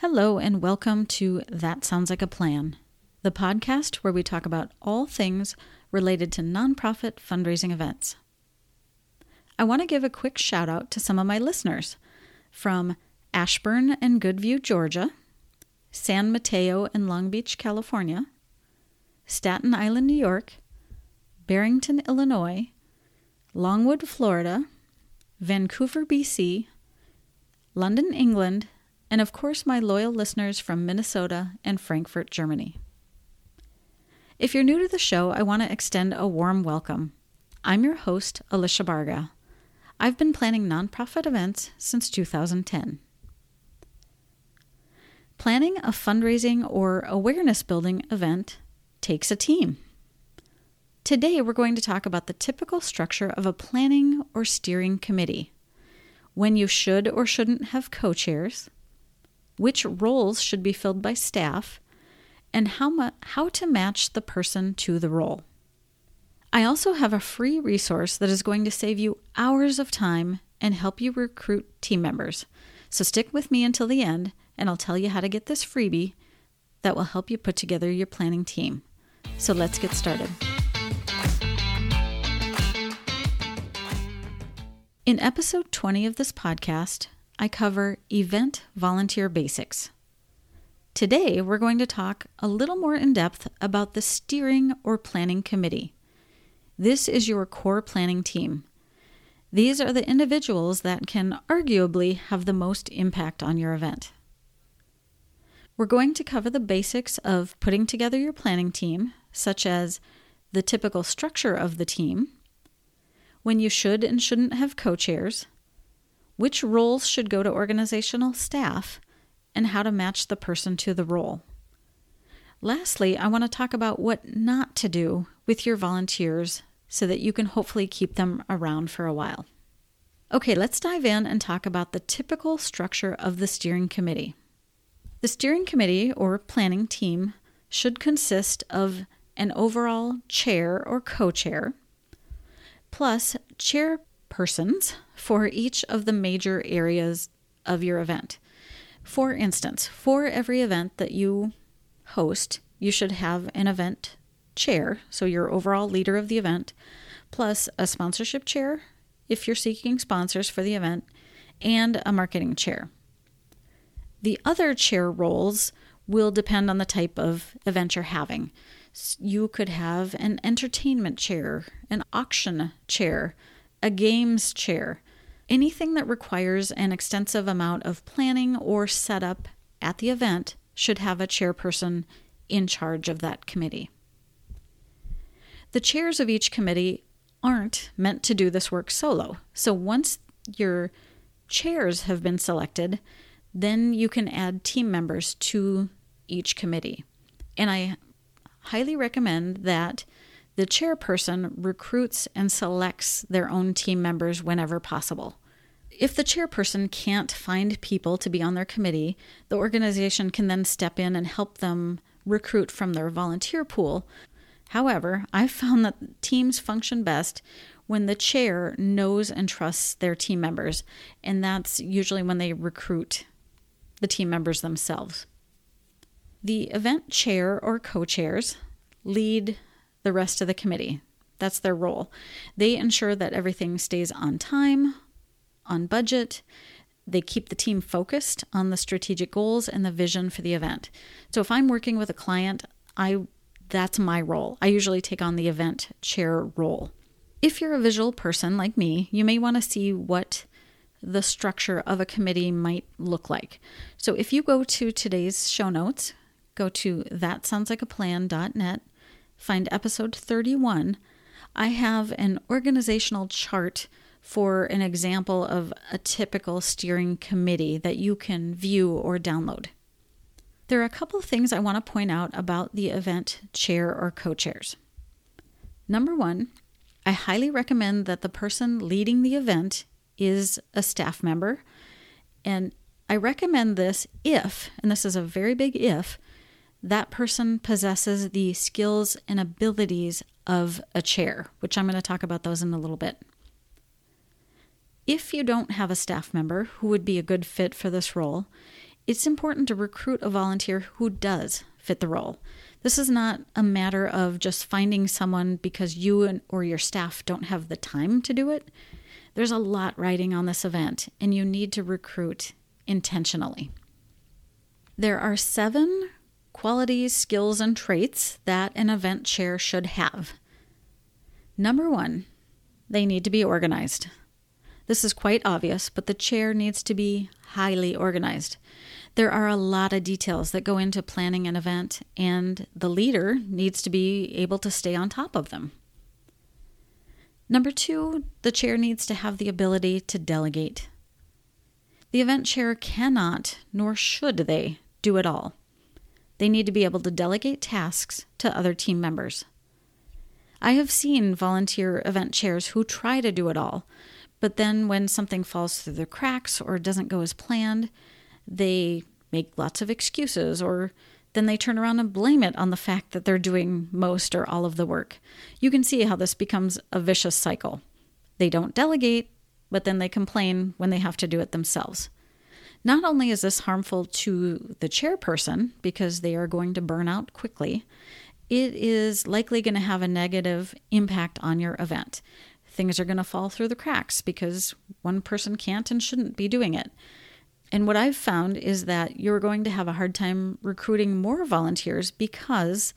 Hello, and welcome to That Sounds Like a Plan, the podcast where we talk about all things related to nonprofit fundraising events. I want to give a quick shout out to some of my listeners from Ashburn and Goodview, Georgia, San Mateo and Long Beach, California, Staten Island, New York, Barrington, Illinois, Longwood, Florida, Vancouver, BC, London, England, and of course, my loyal listeners from Minnesota and Frankfurt, Germany. If you're new to the show, I want to extend a warm welcome. I'm your host, Alicia Barga. I've been planning nonprofit events since 2010. Planning a fundraising or awareness building event takes a team. Today, we're going to talk about the typical structure of a planning or steering committee, when you should or shouldn't have co chairs, which roles should be filled by staff, and how, mu- how to match the person to the role. I also have a free resource that is going to save you hours of time and help you recruit team members. So stick with me until the end, and I'll tell you how to get this freebie that will help you put together your planning team. So let's get started. In episode 20 of this podcast, I cover event volunteer basics. Today, we're going to talk a little more in depth about the steering or planning committee. This is your core planning team. These are the individuals that can arguably have the most impact on your event. We're going to cover the basics of putting together your planning team, such as the typical structure of the team, when you should and shouldn't have co chairs, which roles should go to organizational staff, and how to match the person to the role. Lastly, I want to talk about what not to do with your volunteers so that you can hopefully keep them around for a while. Okay, let's dive in and talk about the typical structure of the steering committee. The steering committee or planning team should consist of an overall chair or co chair, plus chairpersons for each of the major areas of your event. For instance, for every event that you host, you should have an event chair, so your overall leader of the event, plus a sponsorship chair if you're seeking sponsors for the event, and a marketing chair. The other chair roles will depend on the type of event you're having. You could have an entertainment chair, an auction chair, a games chair, anything that requires an extensive amount of planning or setup at the event should have a chairperson in charge of that committee. The chairs of each committee aren't meant to do this work solo. So once your chairs have been selected, then you can add team members to each committee. And I highly recommend that the chairperson recruits and selects their own team members whenever possible. If the chairperson can't find people to be on their committee, the organization can then step in and help them recruit from their volunteer pool. However, I've found that teams function best when the chair knows and trusts their team members, and that's usually when they recruit the team members themselves. The event chair or co chairs lead the rest of the committee. That's their role. They ensure that everything stays on time, on budget. They keep the team focused on the strategic goals and the vision for the event. So if I'm working with a client, I that's my role. I usually take on the event chair role. If you're a visual person like me, you may want to see what the structure of a committee might look like. So if you go to today's show notes, go to thatsoundslikeaplan.net find episode 31, I have an organizational chart for an example of a typical steering committee that you can view or download. There are a couple things I want to point out about the event chair or co chairs. Number one, I highly recommend that the person leading the event is a staff member. And I recommend this if, and this is a very big if, that person possesses the skills and abilities of a chair, which I'm going to talk about those in a little bit. If you don't have a staff member who would be a good fit for this role, it's important to recruit a volunteer who does fit the role. This is not a matter of just finding someone because you or your staff don't have the time to do it. There's a lot riding on this event, and you need to recruit intentionally. There are seven qualities, skills, and traits that an event chair should have. Number one, they need to be organized. This is quite obvious, but the chair needs to be highly organized. There are a lot of details that go into planning an event, and the leader needs to be able to stay on top of them. Number two, the chair needs to have the ability to delegate. The event chair cannot, nor should they, do it all. They need to be able to delegate tasks to other team members. I have seen volunteer event chairs who try to do it all, but then when something falls through the cracks or doesn't go as planned, they make lots of excuses or then they turn around and blame it on the fact that they're doing most or all of the work. You can see how this becomes a vicious cycle. They don't delegate, but then they complain when they have to do it themselves. Not only is this harmful to the chairperson because they are going to burn out quickly, it is likely going to have a negative impact on your event. Things are going to fall through the cracks because one person can't and shouldn't be doing it. And what I've found is that you're going to have a hard time recruiting more volunteers because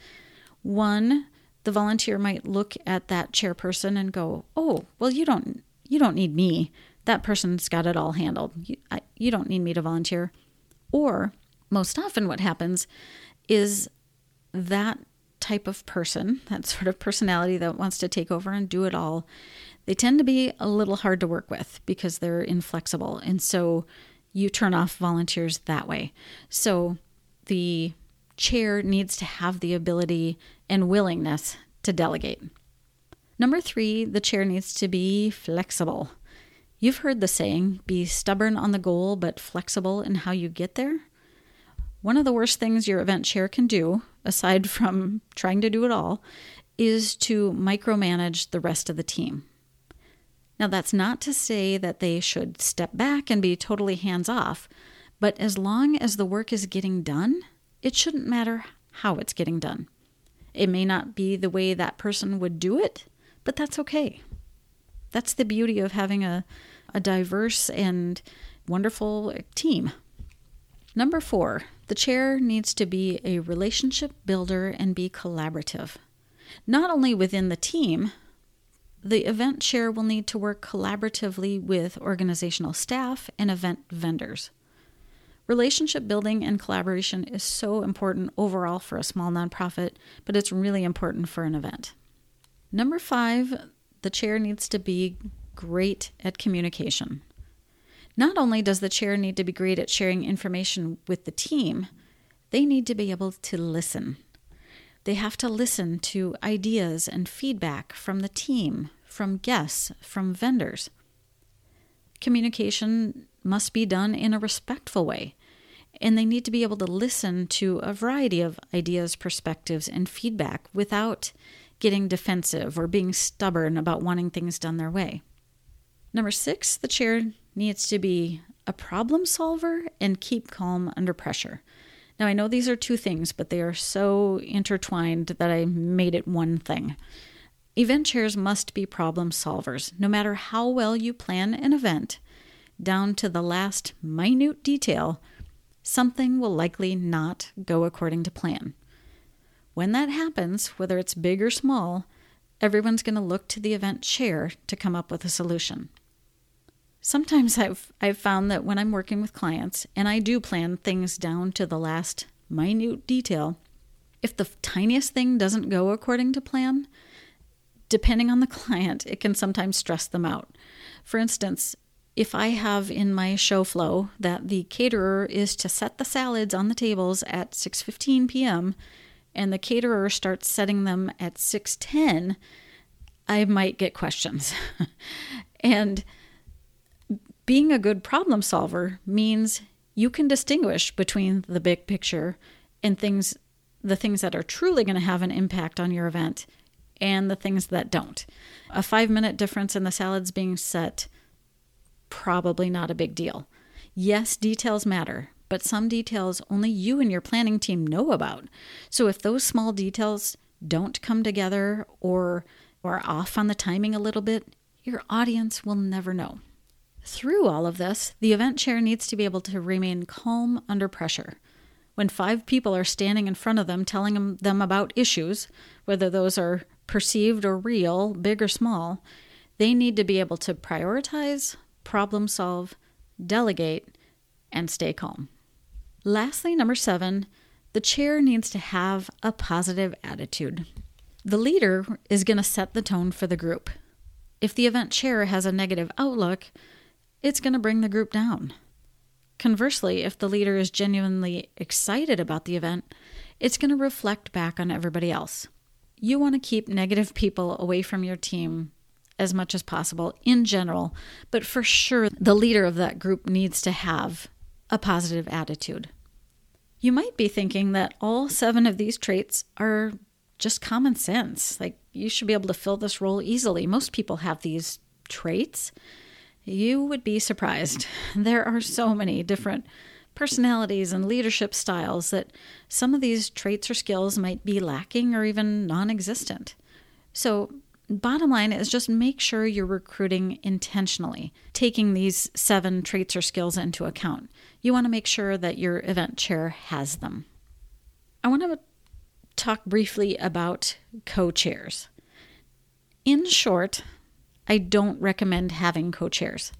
one, the volunteer might look at that chairperson and go, "Oh, well you don't you don't need me. That person's got it all handled. You, I, you don't need me to volunteer." Or most often what happens is that type of person, that sort of personality that wants to take over and do it all, they tend to be a little hard to work with because they're inflexible. And so you turn off volunteers that way. So the chair needs to have the ability and willingness to delegate. Number three, the chair needs to be flexible. You've heard the saying, be stubborn on the goal, but flexible in how you get there. One of the worst things your event chair can do, aside from trying to do it all, is to micromanage the rest of the team. Now, that's not to say that they should step back and be totally hands off, but as long as the work is getting done, it shouldn't matter how it's getting done. It may not be the way that person would do it, but that's okay. That's the beauty of having a, a diverse and wonderful team. Number four, the chair needs to be a relationship builder and be collaborative. Not only within the team, the event chair will need to work collaboratively with organizational staff and event vendors. Relationship building and collaboration is so important overall for a small nonprofit, but it's really important for an event. Number five, the chair needs to be great at communication. Not only does the chair need to be great at sharing information with the team, they need to be able to listen. They have to listen to ideas and feedback from the team, from guests, from vendors. Communication must be done in a respectful way, and they need to be able to listen to a variety of ideas, perspectives, and feedback without getting defensive or being stubborn about wanting things done their way. Number six, the chair needs to be a problem solver and keep calm under pressure. Now, I know these are two things, but they are so intertwined that I made it one thing. Event chairs must be problem solvers, no matter how well you plan an event, down to the last minute detail, something will likely not go according to plan. When that happens, whether it's big or small, everyone's going to look to the event chair to come up with a solution. Sometimes I've I've found that when I'm working with clients and I do plan things down to the last minute detail, if the tiniest thing doesn't go according to plan, depending on the client, it can sometimes stress them out. For instance, if I have in my show flow that the caterer is to set the salads on the tables at 6:15 p.m. and the caterer starts setting them at 6:10, I might get questions. and being a good problem solver means you can distinguish between the big picture and things the things that are truly going to have an impact on your event and the things that don't. A 5 minute difference in the salads being set probably not a big deal. Yes, details matter, but some details only you and your planning team know about. So if those small details don't come together or are off on the timing a little bit, your audience will never know. Through all of this, the event chair needs to be able to remain calm under pressure. When five people are standing in front of them telling them about issues, whether those are perceived or real, big or small, they need to be able to prioritize, problem solve, delegate, and stay calm. Lastly, number seven, the chair needs to have a positive attitude. The leader is going to set the tone for the group. If the event chair has a negative outlook, it's going to bring the group down. Conversely, if the leader is genuinely excited about the event, it's going to reflect back on everybody else. You want to keep negative people away from your team as much as possible in general, but for sure, the leader of that group needs to have a positive attitude. You might be thinking that all seven of these traits are just common sense. Like you should be able to fill this role easily. Most people have these traits. You would be surprised. There are so many different personalities and leadership styles that some of these traits or skills might be lacking or even non existent. So, bottom line is just make sure you're recruiting intentionally, taking these seven traits or skills into account. You want to make sure that your event chair has them. I want to talk briefly about co chairs. In short, I don't recommend having co chairs.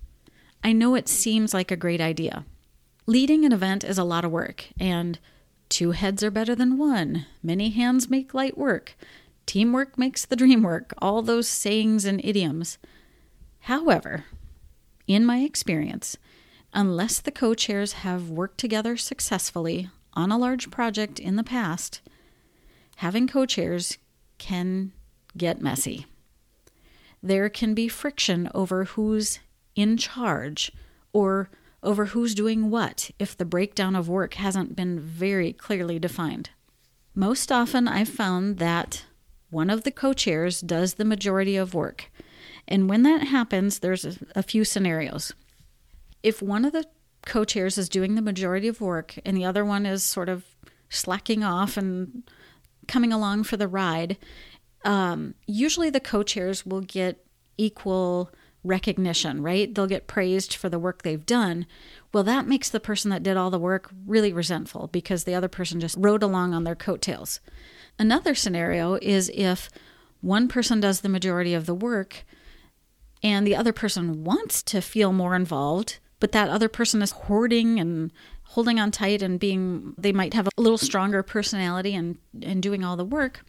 I know it seems like a great idea. Leading an event is a lot of work, and two heads are better than one. Many hands make light work. Teamwork makes the dream work. All those sayings and idioms. However, in my experience, unless the co chairs have worked together successfully on a large project in the past, having co chairs can get messy. There can be friction over who's in charge or over who's doing what if the breakdown of work hasn't been very clearly defined. Most often, I've found that one of the co chairs does the majority of work. And when that happens, there's a, few scenarios. If one of the co chairs is doing the majority of work and the other one is sort of slacking off and coming along for the ride, um, usually the co chairs will get equal recognition, right? They'll get praised for the work they've done. Well, that makes the person that did all the work really resentful because the other person just rode along on their coattails. Another scenario is if one person does the majority of the work and the other person wants to feel more involved, but that other person is hoarding and holding on tight and being they might have a little stronger personality and and doing all the work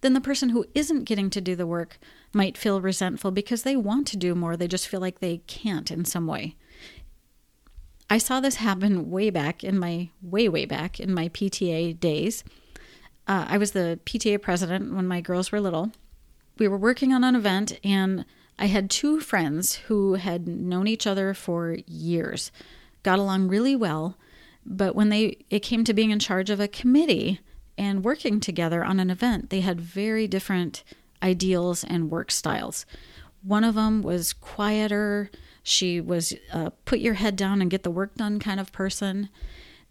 then the person who isn't getting to do the work might feel resentful because they want to do more. They just feel like they can't in some way. I saw this happen way back in my way way back in my pta days. Uh, i was the pta president when my girls were little. We were working on an event and i had two friends who had known each other for years got along really well. But when they it came to being in charge of a committee and working together on an event, they had very different ideals and work styles. One of them was quieter. She was a put your head down and get the work done kind of person.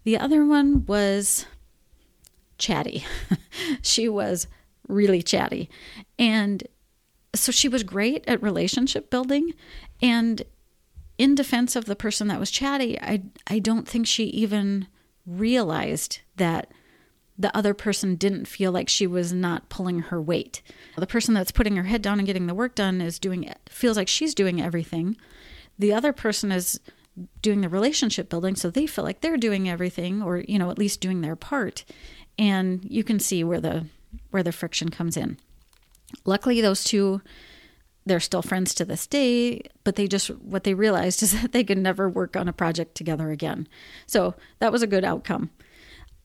The other one was chatty. she was really chatty. And so she was great at relationship building and in defense of the person that was chatty, I I don't think she even realized that the other person didn't feel like she was not pulling her weight. The person that's putting her head down and getting the work done is doing it, feels like she's doing everything. The other person is doing the relationship building so they feel like they're doing everything or you know at least doing their part. And you can see where the where the friction comes in. Luckily those two they're still friends to this day, but they just, what they realized is that they could never work on a project together again. So that was a good outcome.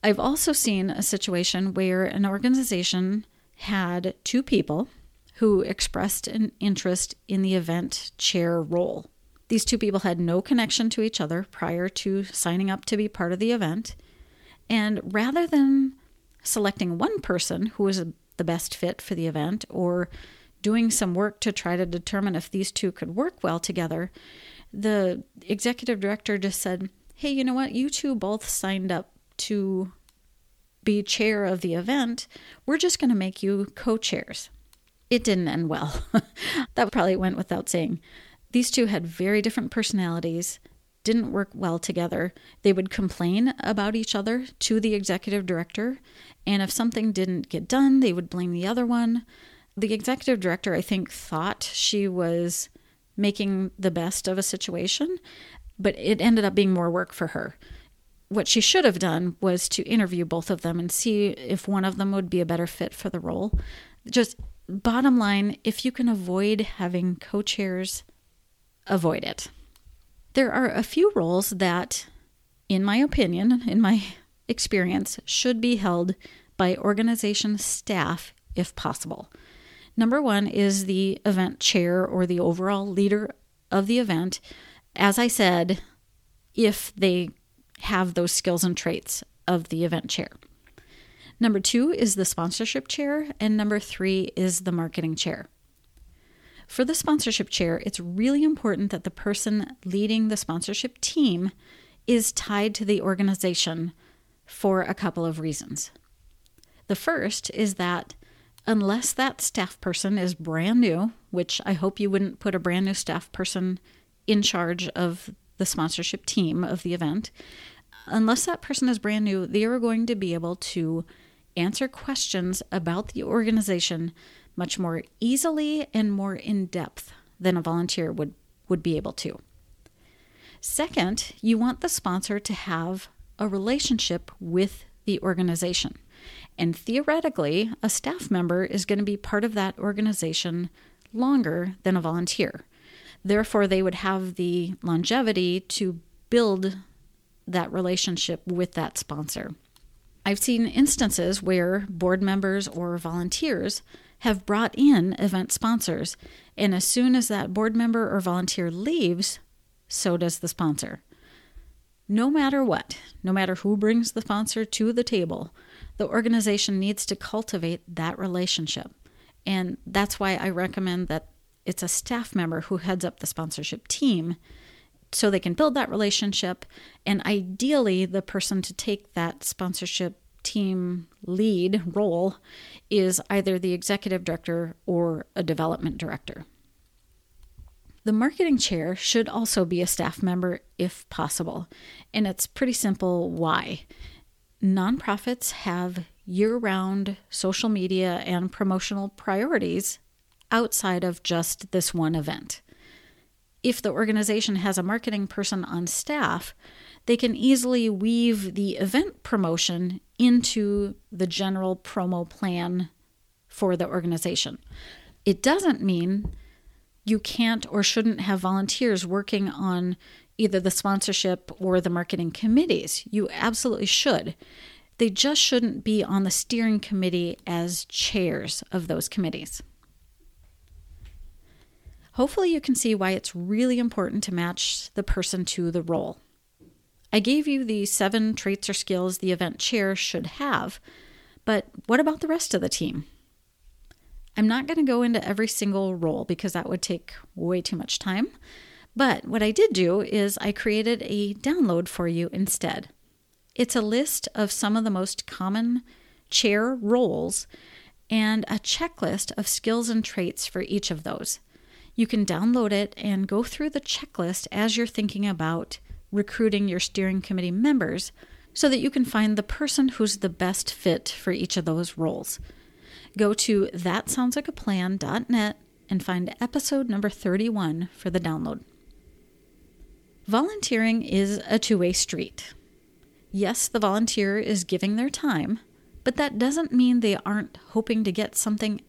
I've also seen a situation where an organization had two people who expressed an interest in the event chair role. These two people had no connection to each other prior to signing up to be part of the event. And rather than selecting one person who was the best fit for the event or doing some work to try to determine if these two could work well together, the executive director just said, hey, you know what? You two both signed up to be chair of the event. We're just going to make you co chairs. It didn't end well. that probably went without saying. These two had very different personalities, didn't work well together. They would complain about each other to the executive director, and if something didn't get done, they would blame the other one. The executive director, I think, thought she was making the best of a situation, but it ended up being more work for her. What she should have done was to interview both of them and see if one of them would be a better fit for the role. Just bottom line if you can avoid having co chairs, avoid it. There are a few roles that, in my opinion, in my experience, should be held by organization staff if possible. Number one is the event chair or the overall leader of the event. As I said, if they have those skills and traits of the event chair. Number two is the sponsorship chair, and number three is the marketing chair. For the sponsorship chair, it's really important that the person leading the sponsorship team is tied to the organization for a couple of reasons. The first is that unless that staff person is brand new, which I hope you wouldn't put a brand new staff person in charge of the sponsorship team of the event, unless that person is brand new, they are going to be able to answer questions about the organization much more easily and more in depth than a volunteer would, would be able to. Second, you want the sponsor to have a relationship with the organization. And theoretically, a staff member is going to be part of that organization longer than a volunteer. Therefore, they would have the longevity to build that relationship with that sponsor. I've seen instances where board members or volunteers have brought in event sponsors, and as soon as that board member or volunteer leaves, so does the sponsor. No matter what, no matter who brings the sponsor to the table, the organization needs to cultivate that relationship. And that's why I recommend that it's a staff member who heads up the sponsorship team so they can build that relationship. And ideally, the person to take that sponsorship team lead role is either the executive director or a development director. The marketing chair should also be a staff member if possible, and it's pretty simple why. Nonprofits have year round social media and promotional priorities outside of just this one event. If the organization has a marketing person on staff, they can easily weave the event promotion into the general promo plan for the organization. It doesn't mean you can't or shouldn't have volunteers working on either the sponsorship or the marketing committees. You absolutely should. They just shouldn't be on the steering committee as chairs of those committees. Hopefully, you can see why it's really important to match the person to the role. I gave you the seven traits or skills the event chair should have, but what about the rest of the team? I'm not going to go into every single role because that would take way too much time. But what I did do is I created a download for you instead. It's a list of some of the most common chair roles and a checklist of skills and traits for each of those. You can download it and go through the checklist as you're thinking about recruiting your steering committee members so that you can find the person who's the best fit for each of those roles. Go to thatsoundslikeaplan.net and find episode number 31 for the download. Volunteering is a two way street. Yes, the volunteer is giving their time, but that doesn't mean they aren't hoping to get something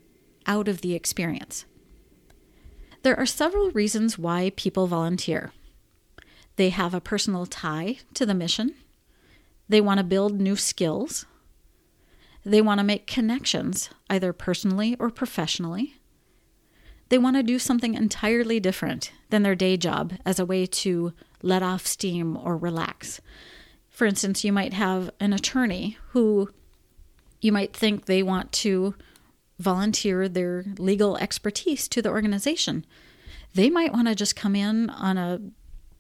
out of the experience. There are several reasons why people volunteer. They have a personal tie to the mission. They want to build new skills. They want to make connections, either personally or professionally. They want to do something entirely different than their day job as a way to let off steam or relax. For instance, you might have an attorney who you might think they want to volunteer their legal expertise to the organization. They might want to just come in on a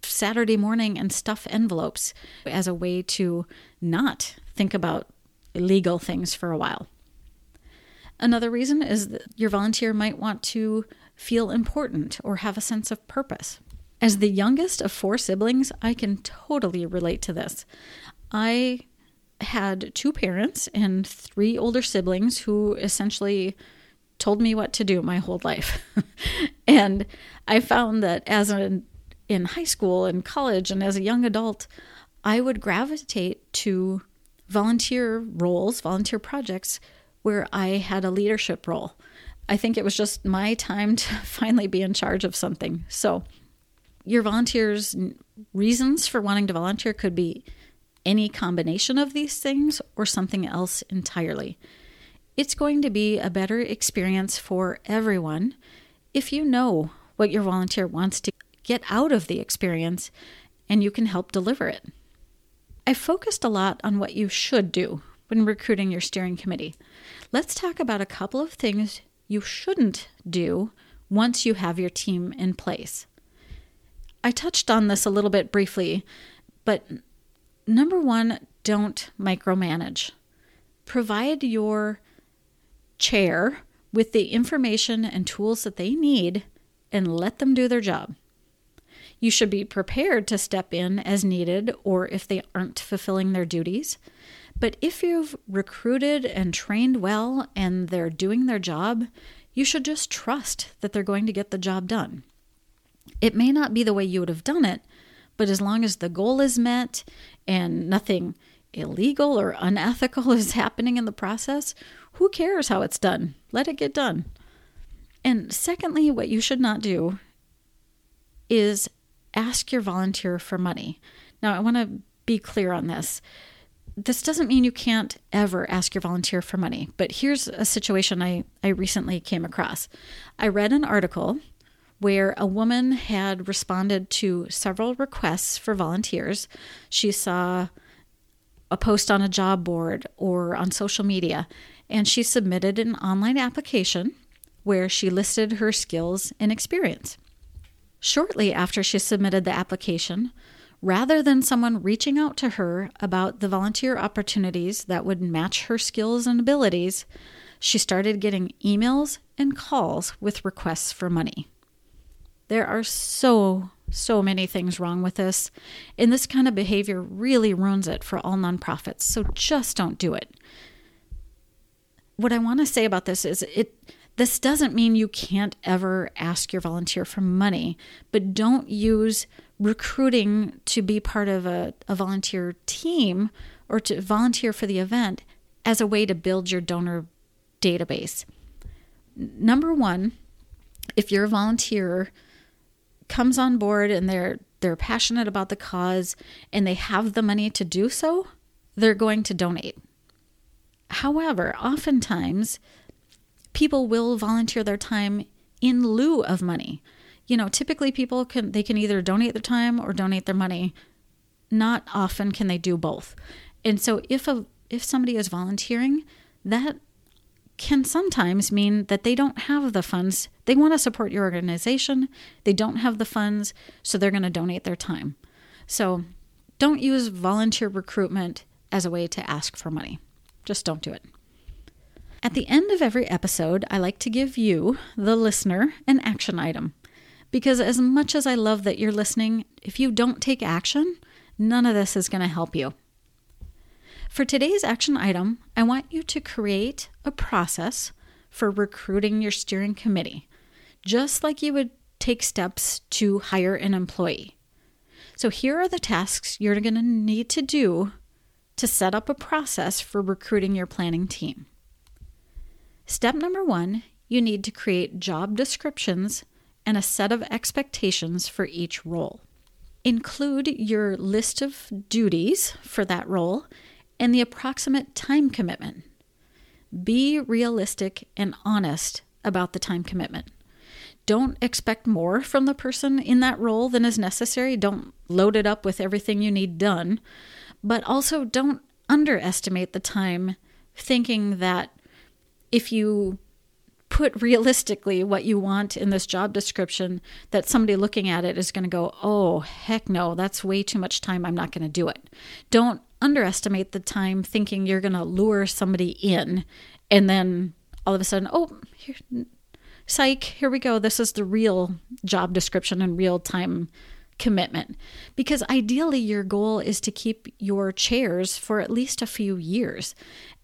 Saturday morning and stuff envelopes as a way to not think about legal things for a while. Another reason is that your volunteer might want to feel important or have a sense of purpose. As the youngest of four siblings, I can totally relate to this. I had two parents and three older siblings who essentially told me what to do my whole life. and I found that as an in high school and college and as a young adult, I would gravitate to volunteer roles, volunteer projects where I had a leadership role. I think it was just my time to finally be in charge of something. So, your volunteers' reasons for wanting to volunteer could be any combination of these things or something else entirely. It's going to be a better experience for everyone if you know what your volunteer wants to get out of the experience and you can help deliver it. I focused a lot on what you should do when recruiting your steering committee. Let's talk about a couple of things you shouldn't do once you have your team in place. I touched on this a little bit briefly, but number one, don't micromanage. Provide your chair with the information and tools that they need and let them do their job. You should be prepared to step in as needed or if they aren't fulfilling their duties. But if you've recruited and trained well and they're doing their job, you should just trust that they're going to get the job done. It may not be the way you would have done it, but as long as the goal is met and nothing illegal or unethical is happening in the process, who cares how it's done? Let it get done. And secondly, what you should not do is ask your volunteer for money. Now, I want to be clear on this. This doesn't mean you can't ever ask your volunteer for money, but here's a situation I, I recently came across. I read an article where a woman had responded to several requests for volunteers. She saw a post on a job board or on social media, and she submitted an online application where she listed her skills and experience. Shortly after she submitted the application, rather than someone reaching out to her about the volunteer opportunities that would match her skills and abilities, she started getting emails and calls with requests for money. There are so, so many things wrong with this, and this kind of behavior really ruins it for all nonprofits. So just don't do it. What I want to say about this is it this doesn't mean you can't ever ask your volunteer for money, but don't use recruiting to be part of a, a volunteer team or to volunteer for the event as a way to build your donor database. Number one, if you're a volunteer comes on board and they're they're passionate about the cause and they have the money to do so, they're going to donate. However, oftentimes people will volunteer their time in lieu of money. You know, typically people can they can either donate their time or donate their money. Not often can they do both. And so if a if somebody is volunteering, that can sometimes mean that they don't have the funds. They want to support your organization, they don't have the funds, so they're going to donate their time. So don't use volunteer recruitment as a way to ask for money. Just don't do it. At the end of every episode, I like to give you, the listener, an action item. Because as much as I love that you're listening, if you don't take action, none of this is going to help you. For today's action item, I want you to create a process for recruiting your steering committee, just like you would take steps to hire an employee. So, here are the tasks you're going to need to do to set up a process for recruiting your planning team. Step number one you need to create job descriptions and a set of expectations for each role. Include your list of duties for that role and the approximate time commitment. Be realistic and honest about the time commitment. Don't expect more from the person in that role than is necessary. Don't load it up with everything you need done. But also don't underestimate the time thinking that if you put realistically what you want in this job description that somebody looking at it is going to go, oh, heck no, that's way too much time. I'm not going to do it. Don't underestimate the time thinking you're going to lure somebody in and then all of a sudden, oh, here, psych, here we go. This is the real job description and real time commitment. Because ideally, your goal is to keep your chairs for at least a few years.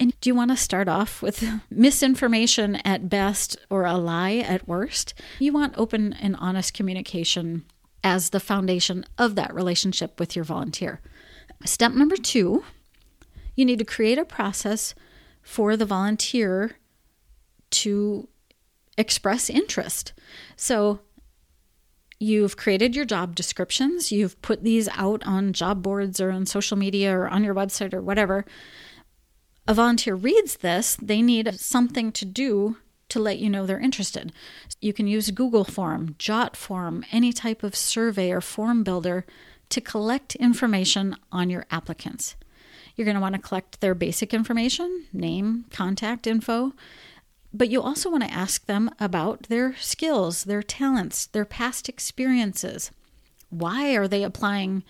And do you want to start off with misinformation at best or a lie at worst? You want open and honest communication as the foundation of that relationship with your volunteer. Step number two you need to create a process for the volunteer to express interest. So, You've created your job descriptions. You've put these out on job boards or on social media or on your website or whatever. A volunteer reads this, they need something to do to let you know they're interested. You can use Google Form, Jot Form, any type of survey or form builder to collect information on your applicants. You're going to want to collect their basic information, name, contact info, but you also want to ask them about their skills, their talents, their past experiences. Why are they applying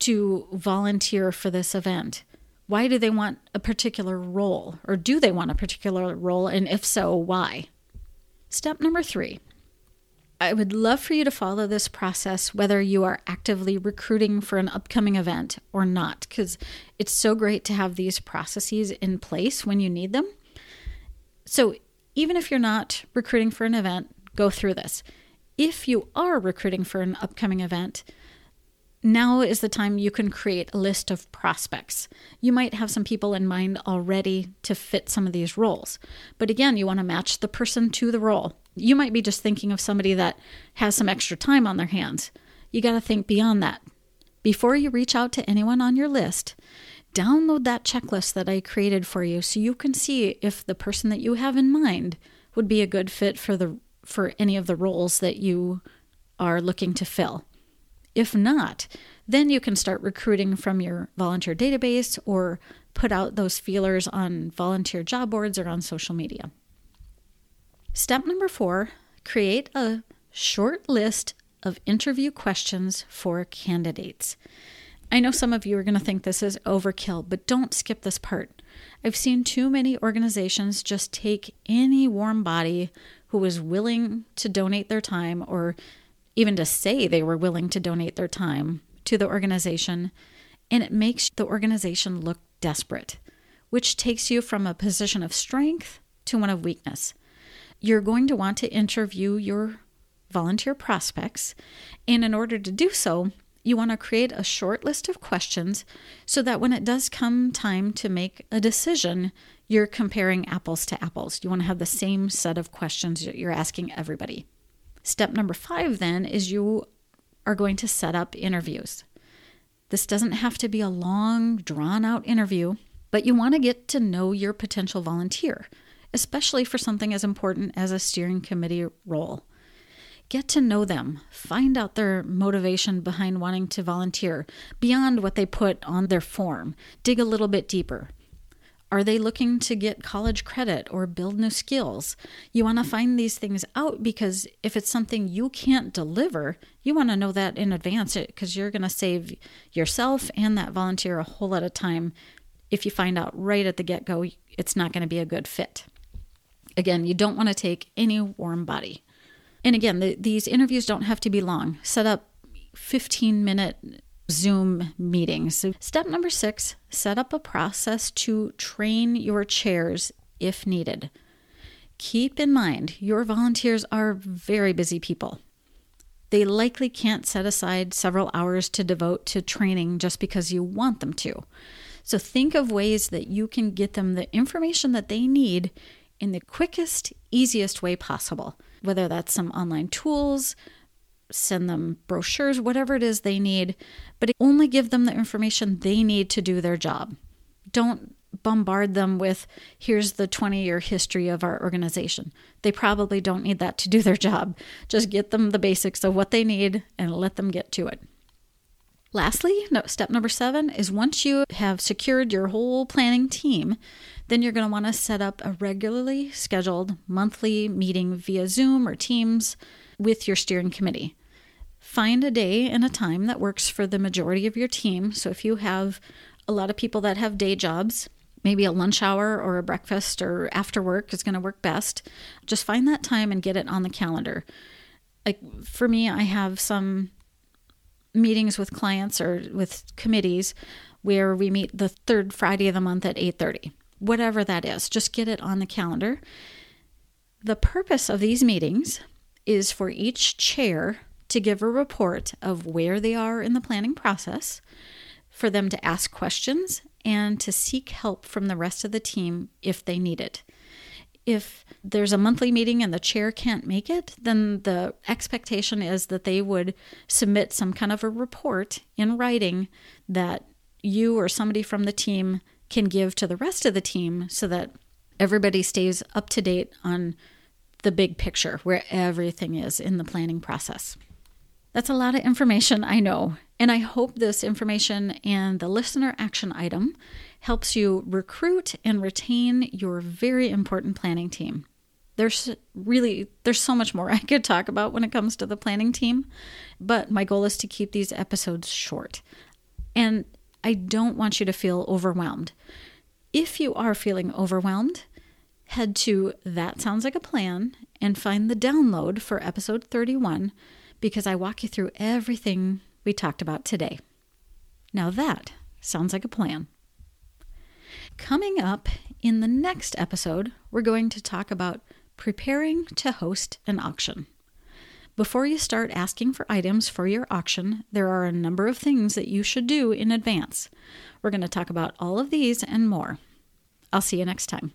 to volunteer for this event? Why do they want a particular role? Or do they want a particular role? And if so, why? Step number three I would love for you to follow this process whether you are actively recruiting for an upcoming event or not, because it's so great to have these processes in place when you need them. So, even if you're not recruiting for an event, go through this. If you are recruiting for an upcoming event, now is the time you can create a list of prospects. You might have some people in mind already to fit some of these roles. But again, you want to match the person to the role. You might be just thinking of somebody that has some extra time on their hands. You got to think beyond that. Before you reach out to anyone on your list, download that checklist that I created for you so you can see if the person that you have in mind would be a good fit for the for any of the roles that you are looking to fill. If not, then you can start recruiting from your volunteer database or put out those feelers on volunteer job boards or on social media. Step number 4, create a short list of interview questions for candidates. I know some of you are going to think this is overkill, but don't skip this part. I've seen too many organizations just take any warm body who is willing to donate their time or even to say they were willing to donate their time to the organization, and it makes the organization look desperate, which takes you from a position of strength to one of weakness. You're going to want to interview your volunteer prospects, and in order to do so, you want to create a short list of questions so that when it does come time to make a decision, you're comparing apples to apples. You want to have the same set of questions that you're asking everybody. Step number five, then, is you are going to set up interviews. This doesn't have to be a long, drawn out interview, but you want to get to know your potential volunteer, especially for something as important as a steering committee role. Get to know them. Find out their motivation behind wanting to volunteer beyond what they put on their form. Dig a little bit deeper. Are they looking to get college credit or build new skills? You want to find these things out because if it's something you can't deliver, you want to know that in advance eh, because you're going to save yourself and that volunteer a whole lot of time if you find out right at the get go it's not going to be a good fit. Again, you don't want to take any warm body. And again, the, these interviews don't have to be long. Set up 15 minute Zoom meetings. So step number six set up a process to train your chairs if needed. Keep in mind, your volunteers are very busy people. They likely can't set aside several hours to devote to training just because you want them to. So think of ways that you can get them the information that they need in the quickest, easiest way possible whether that's some online tools, send them brochures, whatever it is they need, but only give them the information they need to do their job. Don't bombard them with, here's the 20 year history of our organization. They probably don't need that to do their job. Just get them the basics of what they need and let them get to it. Lastly, no, step number seven is once you have secured your whole planning team, then you're going to want to set up a regularly scheduled monthly meeting via Zoom or Teams with your steering committee. Find a day and a time that works for the majority of your team. So if you have a lot of people that have day jobs, maybe a lunch hour or a breakfast or after work is going to work best. Just find that time and get it on the calendar. Like for me, I have some meetings with clients or with committees where we meet the third Friday of the month at 8:30. Whatever that is, just get it on the calendar. The purpose of these meetings is for each chair to give a report of where they are in the planning process, for them to ask questions and to seek help from the rest of the team if they need it. If there's a monthly meeting and the chair can't make it, then the expectation is that they would submit some kind of a report in writing that you or somebody from the team can give to the rest of the team so that everybody stays up to date on the big picture where everything is in the planning process. That's a lot of information, I know, and I hope this information and the listener action item helps you recruit and retain your very important planning team. There's really there's so much more I could talk about when it comes to the planning team, but my goal is to keep these episodes short. And I don't want you to feel overwhelmed. If you are feeling overwhelmed, head to That Sounds Like a Plan and find the download for episode 31 because I walk you through everything we talked about today. Now that sounds like a plan. Coming up in the next episode, we're going to talk about preparing to host an auction. Before you start asking for items for your auction, there are a number of things that you should do in advance. We're going to talk about all of these and more. I'll see you next time.